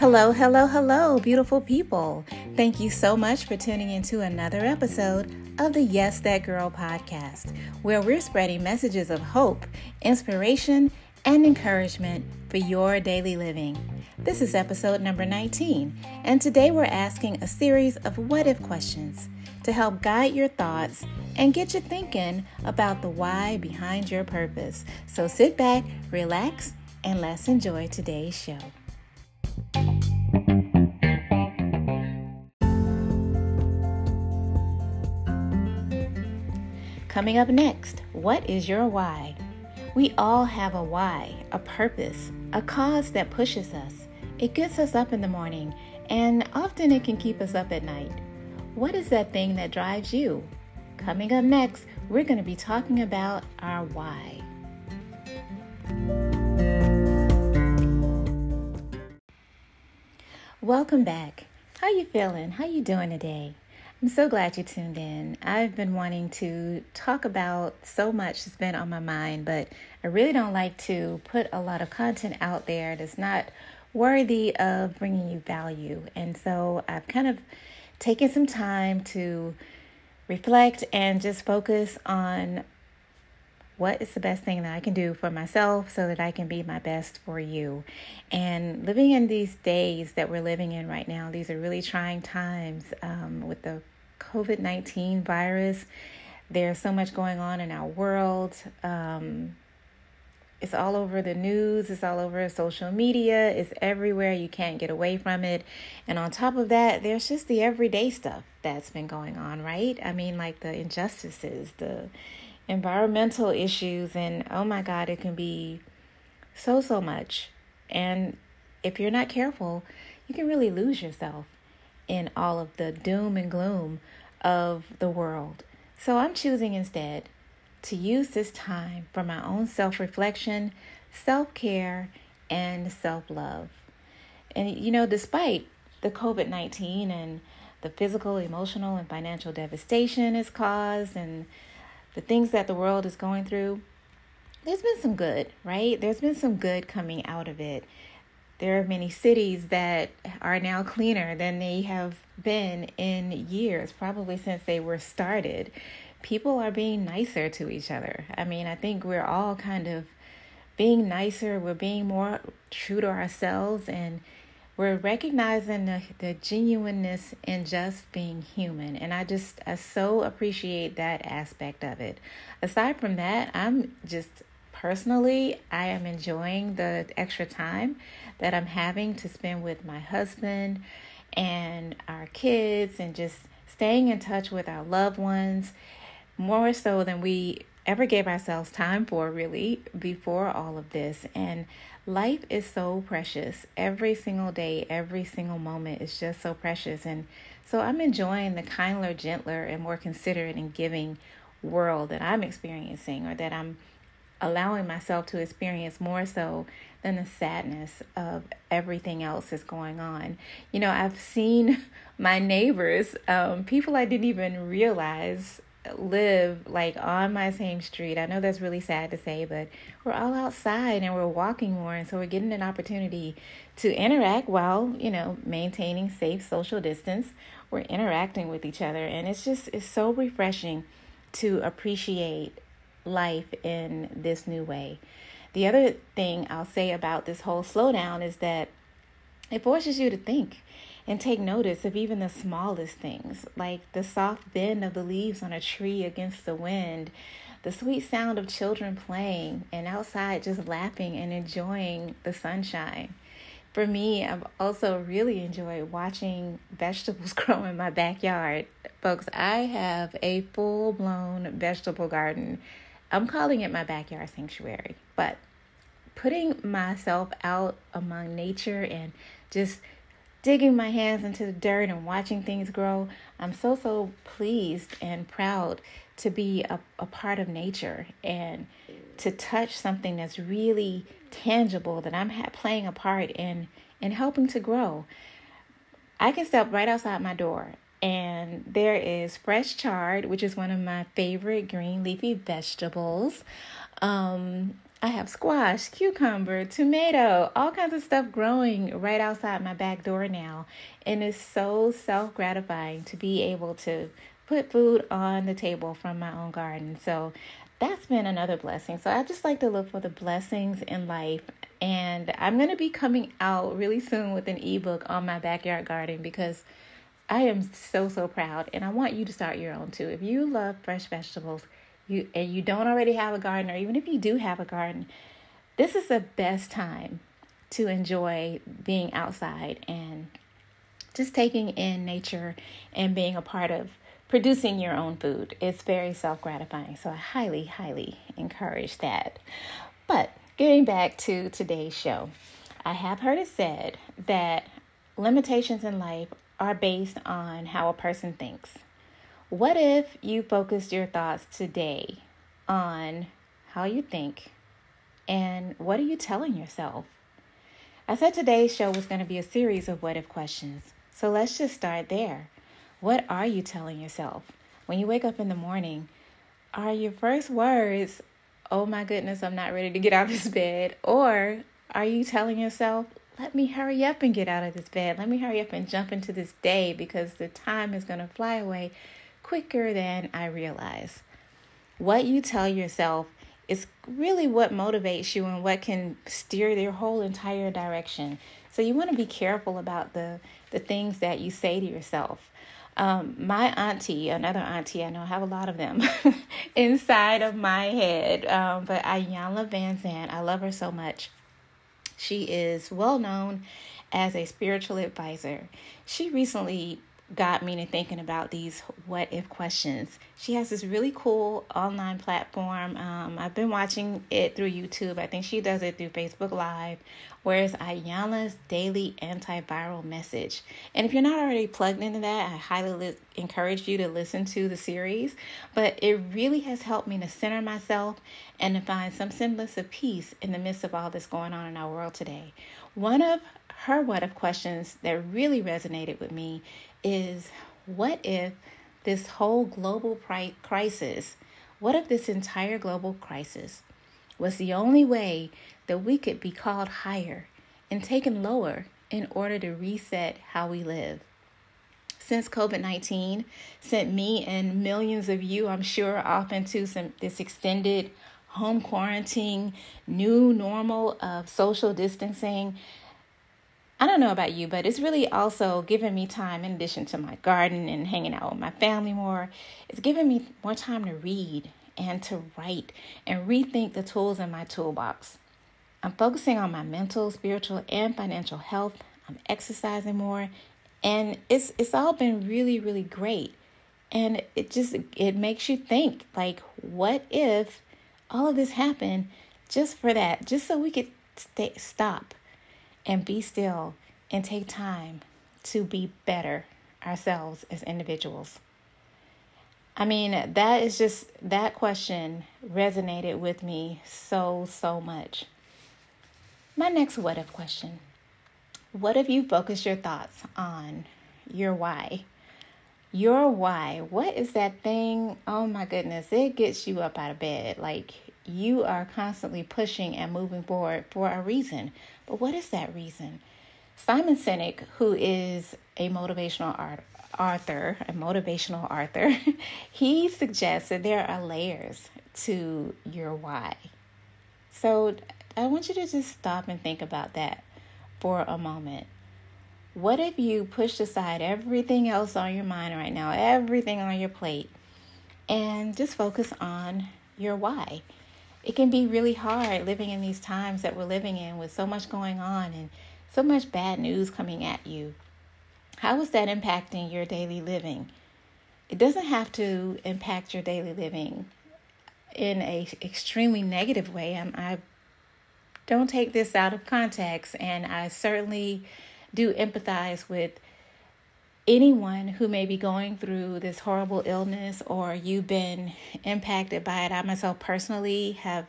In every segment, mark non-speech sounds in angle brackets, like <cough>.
Hello, hello, hello, beautiful people. Thank you so much for tuning into another episode of the Yes That Girl podcast, where we're spreading messages of hope, inspiration, and encouragement for your daily living. This is episode number 19, and today we're asking a series of what if questions to help guide your thoughts and get you thinking about the why behind your purpose. So sit back, relax, and let's enjoy today's show. Coming up next, what is your why? We all have a why, a purpose, a cause that pushes us. It gets us up in the morning, and often it can keep us up at night. What is that thing that drives you? Coming up next, we're going to be talking about our why. Welcome back. How you feeling? How you doing today? I'm so glad you tuned in. I've been wanting to talk about so much that's been on my mind, but I really don't like to put a lot of content out there that's not worthy of bringing you value. And so I've kind of taken some time to reflect and just focus on what is the best thing that I can do for myself so that I can be my best for you. And living in these days that we're living in right now, these are really trying times um, with the COVID 19 virus. There's so much going on in our world. Um, it's all over the news, it's all over social media, it's everywhere. You can't get away from it. And on top of that, there's just the everyday stuff that's been going on, right? I mean, like the injustices, the environmental issues, and oh my God, it can be so, so much. And if you're not careful, you can really lose yourself in all of the doom and gloom of the world. So I'm choosing instead to use this time for my own self reflection, self care, and self love. And you know, despite the COVID 19 and the physical, emotional, and financial devastation it's caused, and the things that the world is going through, there's been some good, right? There's been some good coming out of it. There are many cities that are now cleaner than they have been in years, probably since they were started. People are being nicer to each other. I mean, I think we're all kind of being nicer, we're being more true to ourselves, and we're recognizing the, the genuineness in just being human. And I just, I so appreciate that aspect of it. Aside from that, I'm just personally, I am enjoying the extra time that I'm having to spend with my husband and our kids and just staying in touch with our loved ones more so than we ever gave ourselves time for really before all of this. And life is so precious. Every single day every single moment is just so precious. And so i'm enjoying the kinder gentler and more considerate and giving world that i'm experiencing or that i'm allowing myself to experience more so than the sadness of everything else that's going on. You know, I've seen <laughs> my neighbors, um, people I didn't even realize live like on my same street. I know that's really sad to say, but we're all outside and we're walking more, and so we're getting an opportunity to interact while, you know, maintaining safe social distance. We're interacting with each other, and it's just it's so refreshing to appreciate life in this new way. The other thing I'll say about this whole slowdown is that it forces you to think and take notice of even the smallest things, like the soft bend of the leaves on a tree against the wind, the sweet sound of children playing, and outside just laughing and enjoying the sunshine. For me, I've also really enjoyed watching vegetables <laughs> grow in my backyard. Folks, I have a full blown vegetable garden I'm calling it my backyard sanctuary, but putting myself out among nature and just digging my hands into the dirt and watching things grow, I'm so, so pleased and proud to be a, a part of nature and to touch something that's really tangible that I'm ha- playing a part in in helping to grow. I can step right outside my door and there is fresh chard, which is one of my favorite green leafy vegetables. Um, I have squash, cucumber, tomato, all kinds of stuff growing right outside my back door now. And it's so self gratifying to be able to put food on the table from my own garden. So that's been another blessing. So I just like to look for the blessings in life. And I'm going to be coming out really soon with an ebook on my backyard garden because I am so, so proud. And I want you to start your own too. If you love fresh vegetables, you and you don't already have a garden, or even if you do have a garden, this is the best time to enjoy being outside and just taking in nature and being a part of producing your own food. It's very self gratifying. So I highly, highly encourage that. But getting back to today's show, I have heard it said that limitations in life are based on how a person thinks. What if you focused your thoughts today on how you think and what are you telling yourself? I said today's show was going to be a series of what if questions. So let's just start there. What are you telling yourself? When you wake up in the morning, are your first words, oh my goodness, I'm not ready to get out of this bed? Or are you telling yourself, let me hurry up and get out of this bed. Let me hurry up and jump into this day because the time is going to fly away quicker than I realize. What you tell yourself is really what motivates you and what can steer your whole entire direction. So you want to be careful about the the things that you say to yourself. Um, my auntie, another auntie, I know I have a lot of them <laughs> inside of my head, um, but Van Vanzant, I love her so much. She is well known as a spiritual advisor. She recently got me to thinking about these what if questions. She has this really cool online platform. Um, I've been watching it through YouTube. I think she does it through Facebook Live, where it's Iyanla's daily antiviral message. And if you're not already plugged into that, I highly li- encourage you to listen to the series. But it really has helped me to center myself and to find some semblance of peace in the midst of all this going on in our world today. One of her what if questions that really resonated with me is what if this whole global crisis, what if this entire global crisis was the only way that we could be called higher and taken lower in order to reset how we live? Since COVID 19 sent me and millions of you, I'm sure, off into some this extended home quarantine, new normal of social distancing, I don't know about you, but it's really also given me time in addition to my garden and hanging out with my family more. It's given me more time to read and to write and rethink the tools in my toolbox. I'm focusing on my mental, spiritual, and financial health. I'm exercising more, and it's it's all been really really great. And it just it makes you think like what if all of this happened just for that, just so we could stay, stop and be still and take time to be better ourselves as individuals. I mean, that is just, that question resonated with me so, so much. My next what if question What if you focus your thoughts on your why? Your why. What is that thing? Oh my goodness, it gets you up out of bed. Like you are constantly pushing and moving forward for a reason. But what is that reason? Simon Sinek, who is a motivational art, author, a motivational author, <laughs> he suggests that there are layers to your why. So I want you to just stop and think about that for a moment. What if you pushed aside everything else on your mind right now, everything on your plate, and just focus on your why? It can be really hard living in these times that we're living in with so much going on and so much bad news coming at you. How is that impacting your daily living? It doesn't have to impact your daily living in a extremely negative way. I'm, I don't take this out of context, and I certainly do empathize with anyone who may be going through this horrible illness or you've been impacted by it. I myself personally have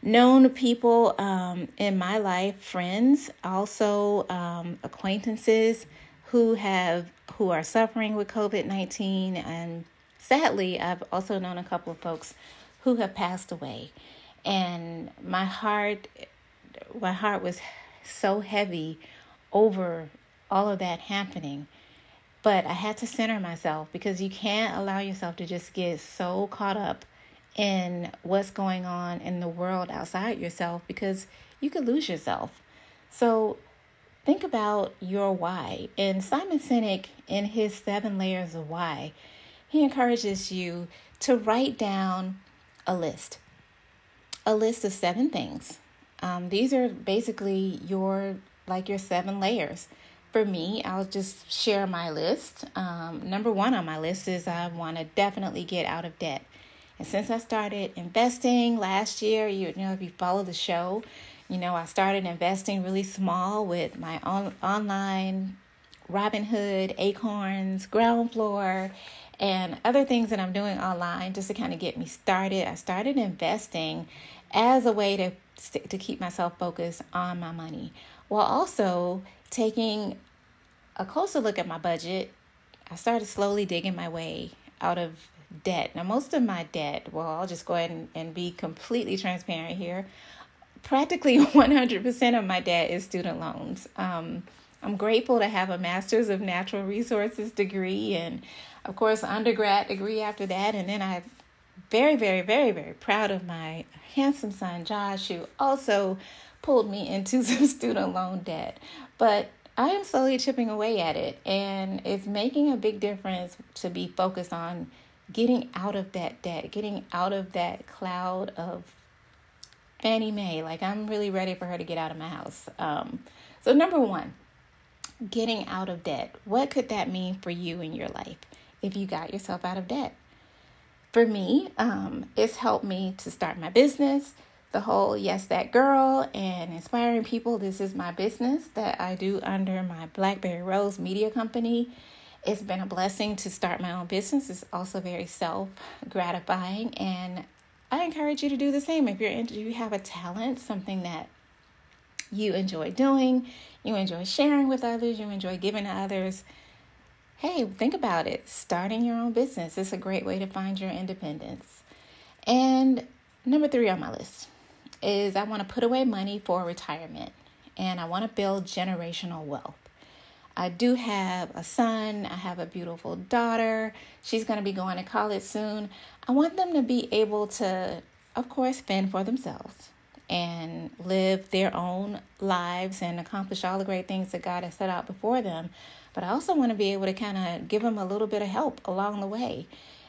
known people um, in my life, friends, also um, acquaintances who have who are suffering with COVID nineteen, and sadly, I've also known a couple of folks who have passed away. And my heart, my heart was so heavy over all of that happening. But I had to center myself because you can't allow yourself to just get so caught up in what's going on in the world outside yourself because you could lose yourself. So think about your why. And Simon Sinek, in his seven layers of why, he encourages you to write down a list, a list of seven things. Um, these are basically your like your seven layers. For me, I'll just share my list. Um, number one on my list is I want to definitely get out of debt. And since I started investing last year, you, you know, if you follow the show, you know, I started investing really small with my on, online Robinhood, Acorns, Ground Floor, and other things that I'm doing online just to kind of get me started. I started investing as a way to to keep myself focused on my money while also taking a closer look at my budget. I started slowly digging my way out of debt. Now, most of my debt, well, I'll just go ahead and, and be completely transparent here. Practically <laughs> 100% of my debt is student loans. Um, I'm grateful to have a master's of natural resources degree and, of course, undergrad degree after that. And then I'm very, very, very, very proud of my handsome son, Josh, who also pulled me into <laughs> some student loan debt. But I am slowly chipping away at it, and it's making a big difference to be focused on getting out of that debt, getting out of that cloud of Fannie Mae. Like, I'm really ready for her to get out of my house. Um, so, number one, getting out of debt. What could that mean for you in your life if you got yourself out of debt? For me, um, it's helped me to start my business. The whole Yes That Girl and inspiring people. This is my business that I do under my Blackberry Rose Media Company. It's been a blessing to start my own business. It's also very self gratifying, and I encourage you to do the same. If you're into, you have a talent, something that you enjoy doing, you enjoy sharing with others, you enjoy giving to others. Hey, think about it. Starting your own business is a great way to find your independence. And number three on my list is I want to put away money for retirement and I want to build generational wealth. I do have a son, I have a beautiful daughter. She's going to be going to college soon. I want them to be able to, of course, fend for themselves and live their own lives and accomplish all the great things that God has set out before them. But I also want to be able to kind of give them a little bit of help along the way.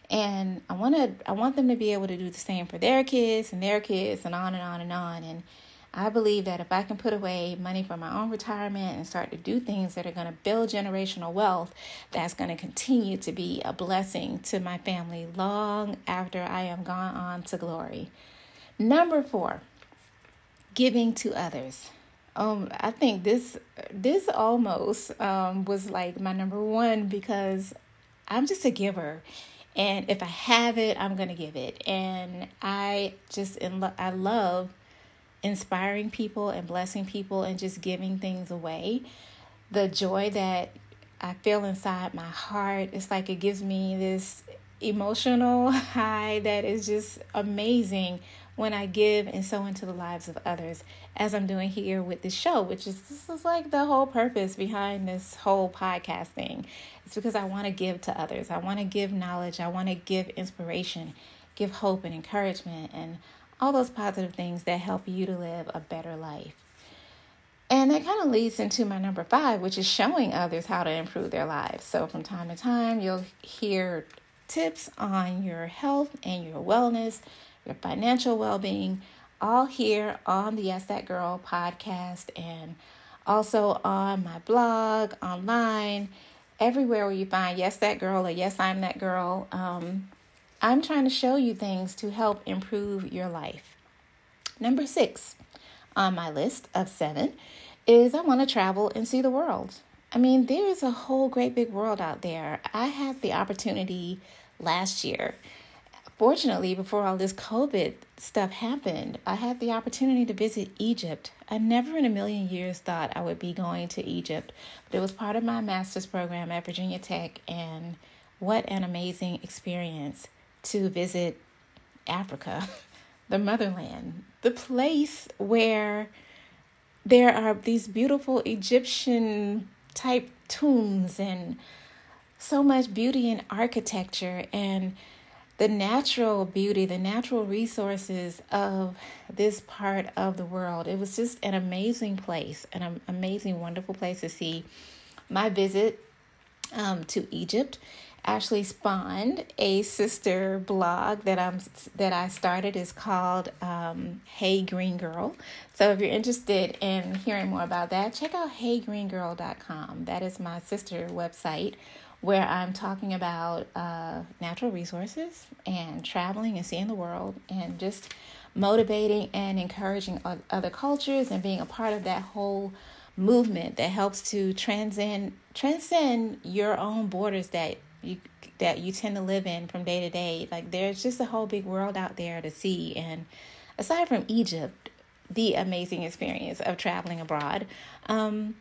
And I want to I want them to be able to do the same for their kids and their kids and on and on and on and I believe that if I can put away money for my own retirement and start to do things that are going to build generational wealth, that's going to continue to be a blessing to my family long after I am gone on to glory. Number four, giving to others. Um, I think this this almost um, was like my number one because I'm just a giver, and if I have it, I'm gonna give it. And I just in lo- I love inspiring people and blessing people and just giving things away. The joy that I feel inside my heart, it's like it gives me this emotional <laughs> high that is just amazing when I give and sow into the lives of others, as I'm doing here with this show, which is this is like the whole purpose behind this whole podcast thing. It's because I want to give to others. I want to give knowledge. I want to give inspiration, give hope and encouragement, and all those positive things that help you to live a better life. And that kind of leads into my number five, which is showing others how to improve their lives. So, from time to time, you'll hear tips on your health and your wellness your financial well being, all here on the Yes That Girl podcast and also on my blog, online, everywhere where you find Yes That Girl or Yes I'm That Girl. Um, I'm trying to show you things to help improve your life. Number six on my list of seven is I want to travel and see the world. I mean, there is a whole great big world out there. I had the opportunity last year Fortunately, before all this COVID stuff happened, I had the opportunity to visit Egypt. I never in a million years thought I would be going to Egypt, but it was part of my master's program at Virginia Tech, and what an amazing experience to visit Africa. <laughs> the motherland, the place where there are these beautiful Egyptian type tombs and so much beauty in architecture and the natural beauty, the natural resources of this part of the world. It was just an amazing place, an amazing, wonderful place to see. My visit um, to Egypt actually spawned a sister blog that I'm that I started is called um, Hey Green Girl. So if you're interested in hearing more about that, check out HeyGreenGirl.com. That is my sister website where I'm talking about uh, natural resources and traveling and seeing the world and just motivating and encouraging other cultures and being a part of that whole movement that helps to transcend transcend your own borders that you that you tend to live in from day to day. Like there's just a whole big world out there to see. And aside from Egypt, the amazing experience of traveling abroad, um,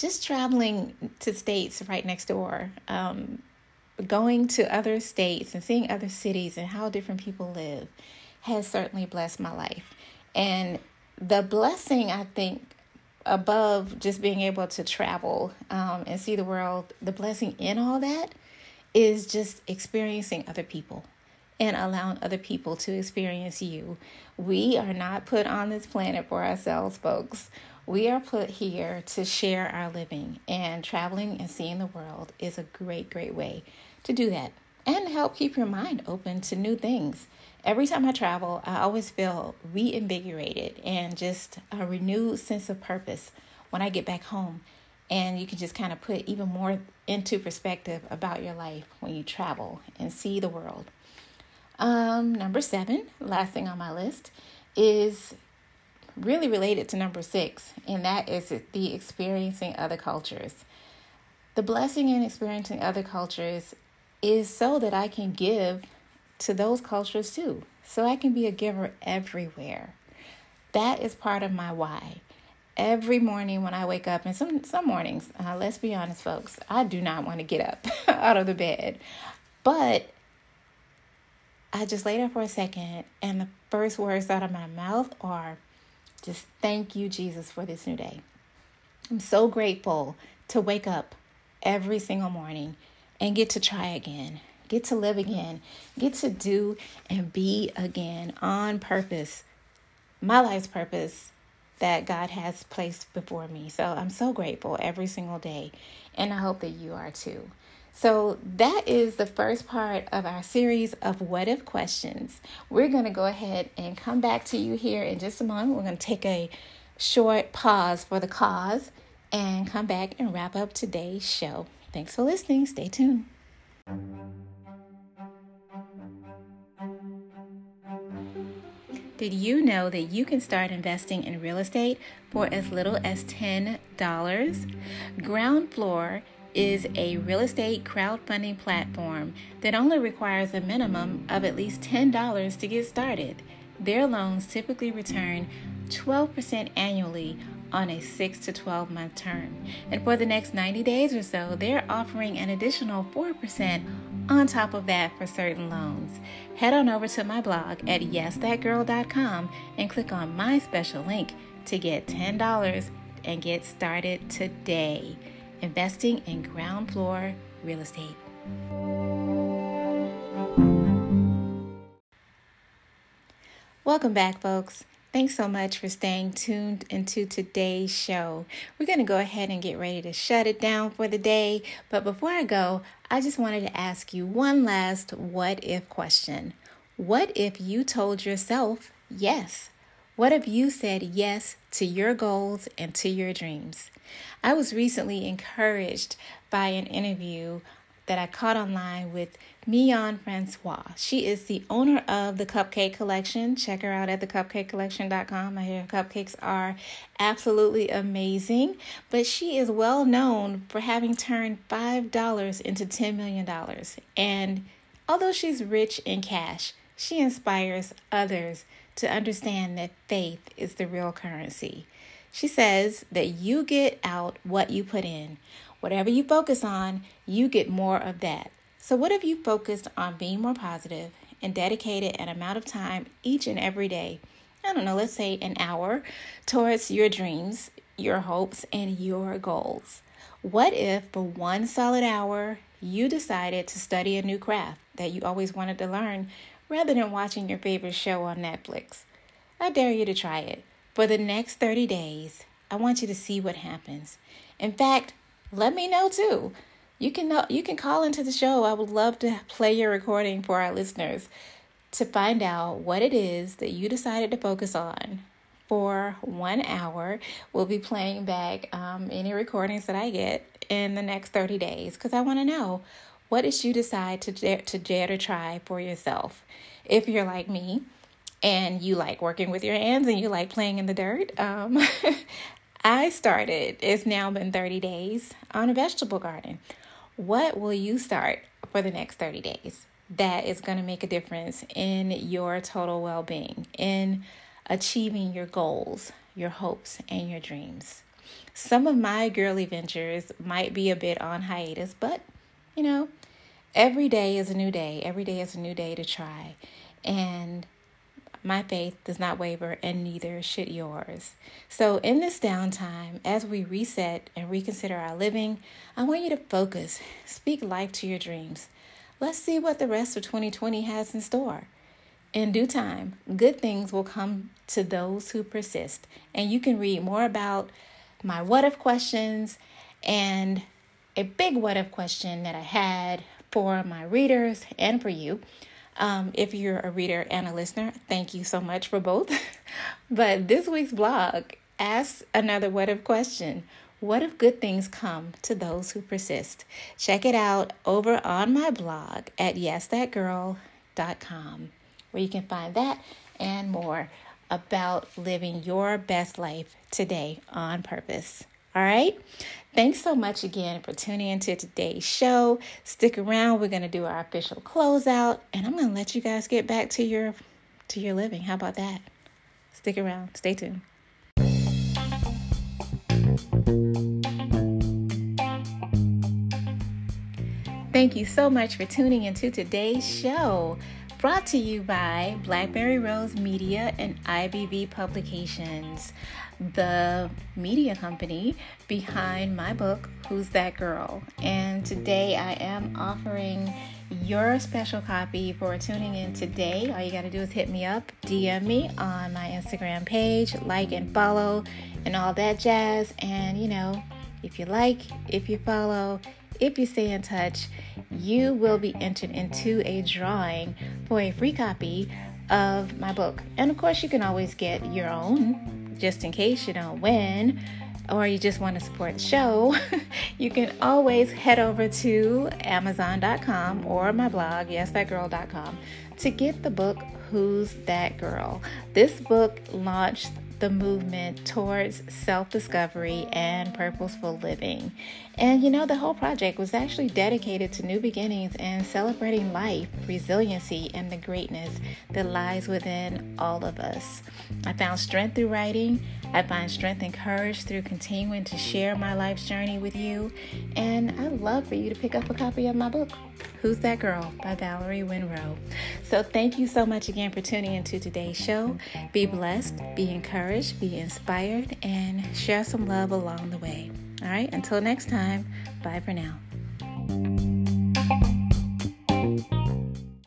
just traveling to states right next door, um, going to other states and seeing other cities and how different people live has certainly blessed my life. And the blessing, I think, above just being able to travel um, and see the world, the blessing in all that is just experiencing other people and allowing other people to experience you. We are not put on this planet for ourselves, folks. We are put here to share our living, and traveling and seeing the world is a great, great way to do that and help keep your mind open to new things. Every time I travel, I always feel reinvigorated and just a renewed sense of purpose when I get back home and you can just kind of put even more into perspective about your life when you travel and see the world. Um, number seven, last thing on my list, is really related to number six, and that is the experiencing other cultures. The blessing in experiencing other cultures is so that I can give to those cultures too. So I can be a giver everywhere. That is part of my why every morning when I wake up, and some some mornings, uh, let's be honest, folks, I do not want to get up <laughs> out of the bed, but I just lay there for a second, and the first words out of my mouth are, "Just thank you, Jesus, for this new day." I'm so grateful to wake up every single morning and get to try again, get to live again, get to do and be again on purpose. My life's purpose that God has placed before me. So I'm so grateful every single day, and I hope that you are too. So, that is the first part of our series of what if questions. We're going to go ahead and come back to you here in just a moment. We're going to take a short pause for the cause and come back and wrap up today's show. Thanks for listening. Stay tuned. Did you know that you can start investing in real estate for as little as $10? Ground Floor is a real estate crowdfunding platform that only requires a minimum of at least $10 to get started. Their loans typically return 12% annually on a 6 to 12 month term. And for the next 90 days or so, they're offering an additional 4% on top of that for certain loans. Head on over to my blog at yesthatgirl.com and click on my special link to get $10 and get started today investing in ground floor real estate. Welcome back, folks. Thanks so much for staying tuned into today's show. We're going to go ahead and get ready to shut it down for the day. But before I go, I just wanted to ask you one last what if question. What if you told yourself yes? What if you said yes to your goals and to your dreams? I was recently encouraged by an interview that I caught online with Mignon Francois. She is the owner of the Cupcake Collection. Check her out at thecupcakecollection.com. I hear cupcakes are absolutely amazing, but she is well known for having turned $5 into $10 million. And although she's rich in cash, she inspires others to understand that faith is the real currency. She says that you get out what you put in. Whatever you focus on, you get more of that. So, what if you focused on being more positive and dedicated an amount of time each and every day. I don't know, let's say an hour towards your dreams, your hopes, and your goals. What if for one solid hour you decided to study a new craft that you always wanted to learn rather than watching your favorite show on Netflix? I dare you to try it. For the next 30 days, I want you to see what happens. In fact, let me know too. You can know, you can call into the show. I would love to play your recording for our listeners to find out what it is that you decided to focus on for one hour. We'll be playing back um, any recordings that I get in the next 30 days because I want to know what did you decide to dare, to dare to try for yourself. If you're like me and you like working with your hands and you like playing in the dirt, um, <laughs> I started, it's now been 30 days, on a vegetable garden. What will you start for the next 30 days that is going to make a difference in your total well being, in achieving your goals, your hopes, and your dreams? Some of my girly ventures might be a bit on hiatus, but you know, every day is a new day. Every day is a new day to try. And my faith does not waver, and neither should yours. So, in this downtime, as we reset and reconsider our living, I want you to focus, speak life to your dreams. Let's see what the rest of 2020 has in store. In due time, good things will come to those who persist. And you can read more about my what if questions and a big what if question that I had for my readers and for you um, if you're a reader and a listener, thank you so much for both. <laughs> but this week's blog asks another what if question. What if good things come to those who persist? Check it out over on my blog at yesthatgirl.com, where you can find that and more about living your best life today on purpose. All right. Thanks so much again for tuning into today's show. Stick around. We're going to do our official closeout and I'm going to let you guys get back to your to your living. How about that? Stick around. Stay tuned. Thank you so much for tuning into today's show. Brought to you by Blackberry Rose Media and IBV Publications the media company behind my book, Who's That Girl? And today I am offering your special copy for tuning in today. All you got to do is hit me up, DM me on my Instagram page, like and follow, and all that jazz. And you know, if you like, if you follow, if you stay in touch, you will be entered into a drawing for a free copy of my book. And of course, you can always get your own just in case you don't win or you just want to support the show, <laughs> you can always head over to Amazon.com or my blog, yesthatgirl.com, to get the book Who's That Girl. This book launched the movement towards self discovery and purposeful living. And you know, the whole project was actually dedicated to new beginnings and celebrating life, resiliency, and the greatness that lies within all of us. I found strength through writing. I find strength and courage through continuing to share my life's journey with you. And I'd love for you to pick up a copy of my book, Who's That Girl by Valerie Winrow. So thank you so much again for tuning into today's show. Be blessed, be encouraged, be inspired, and share some love along the way. All right, until next time, bye for now.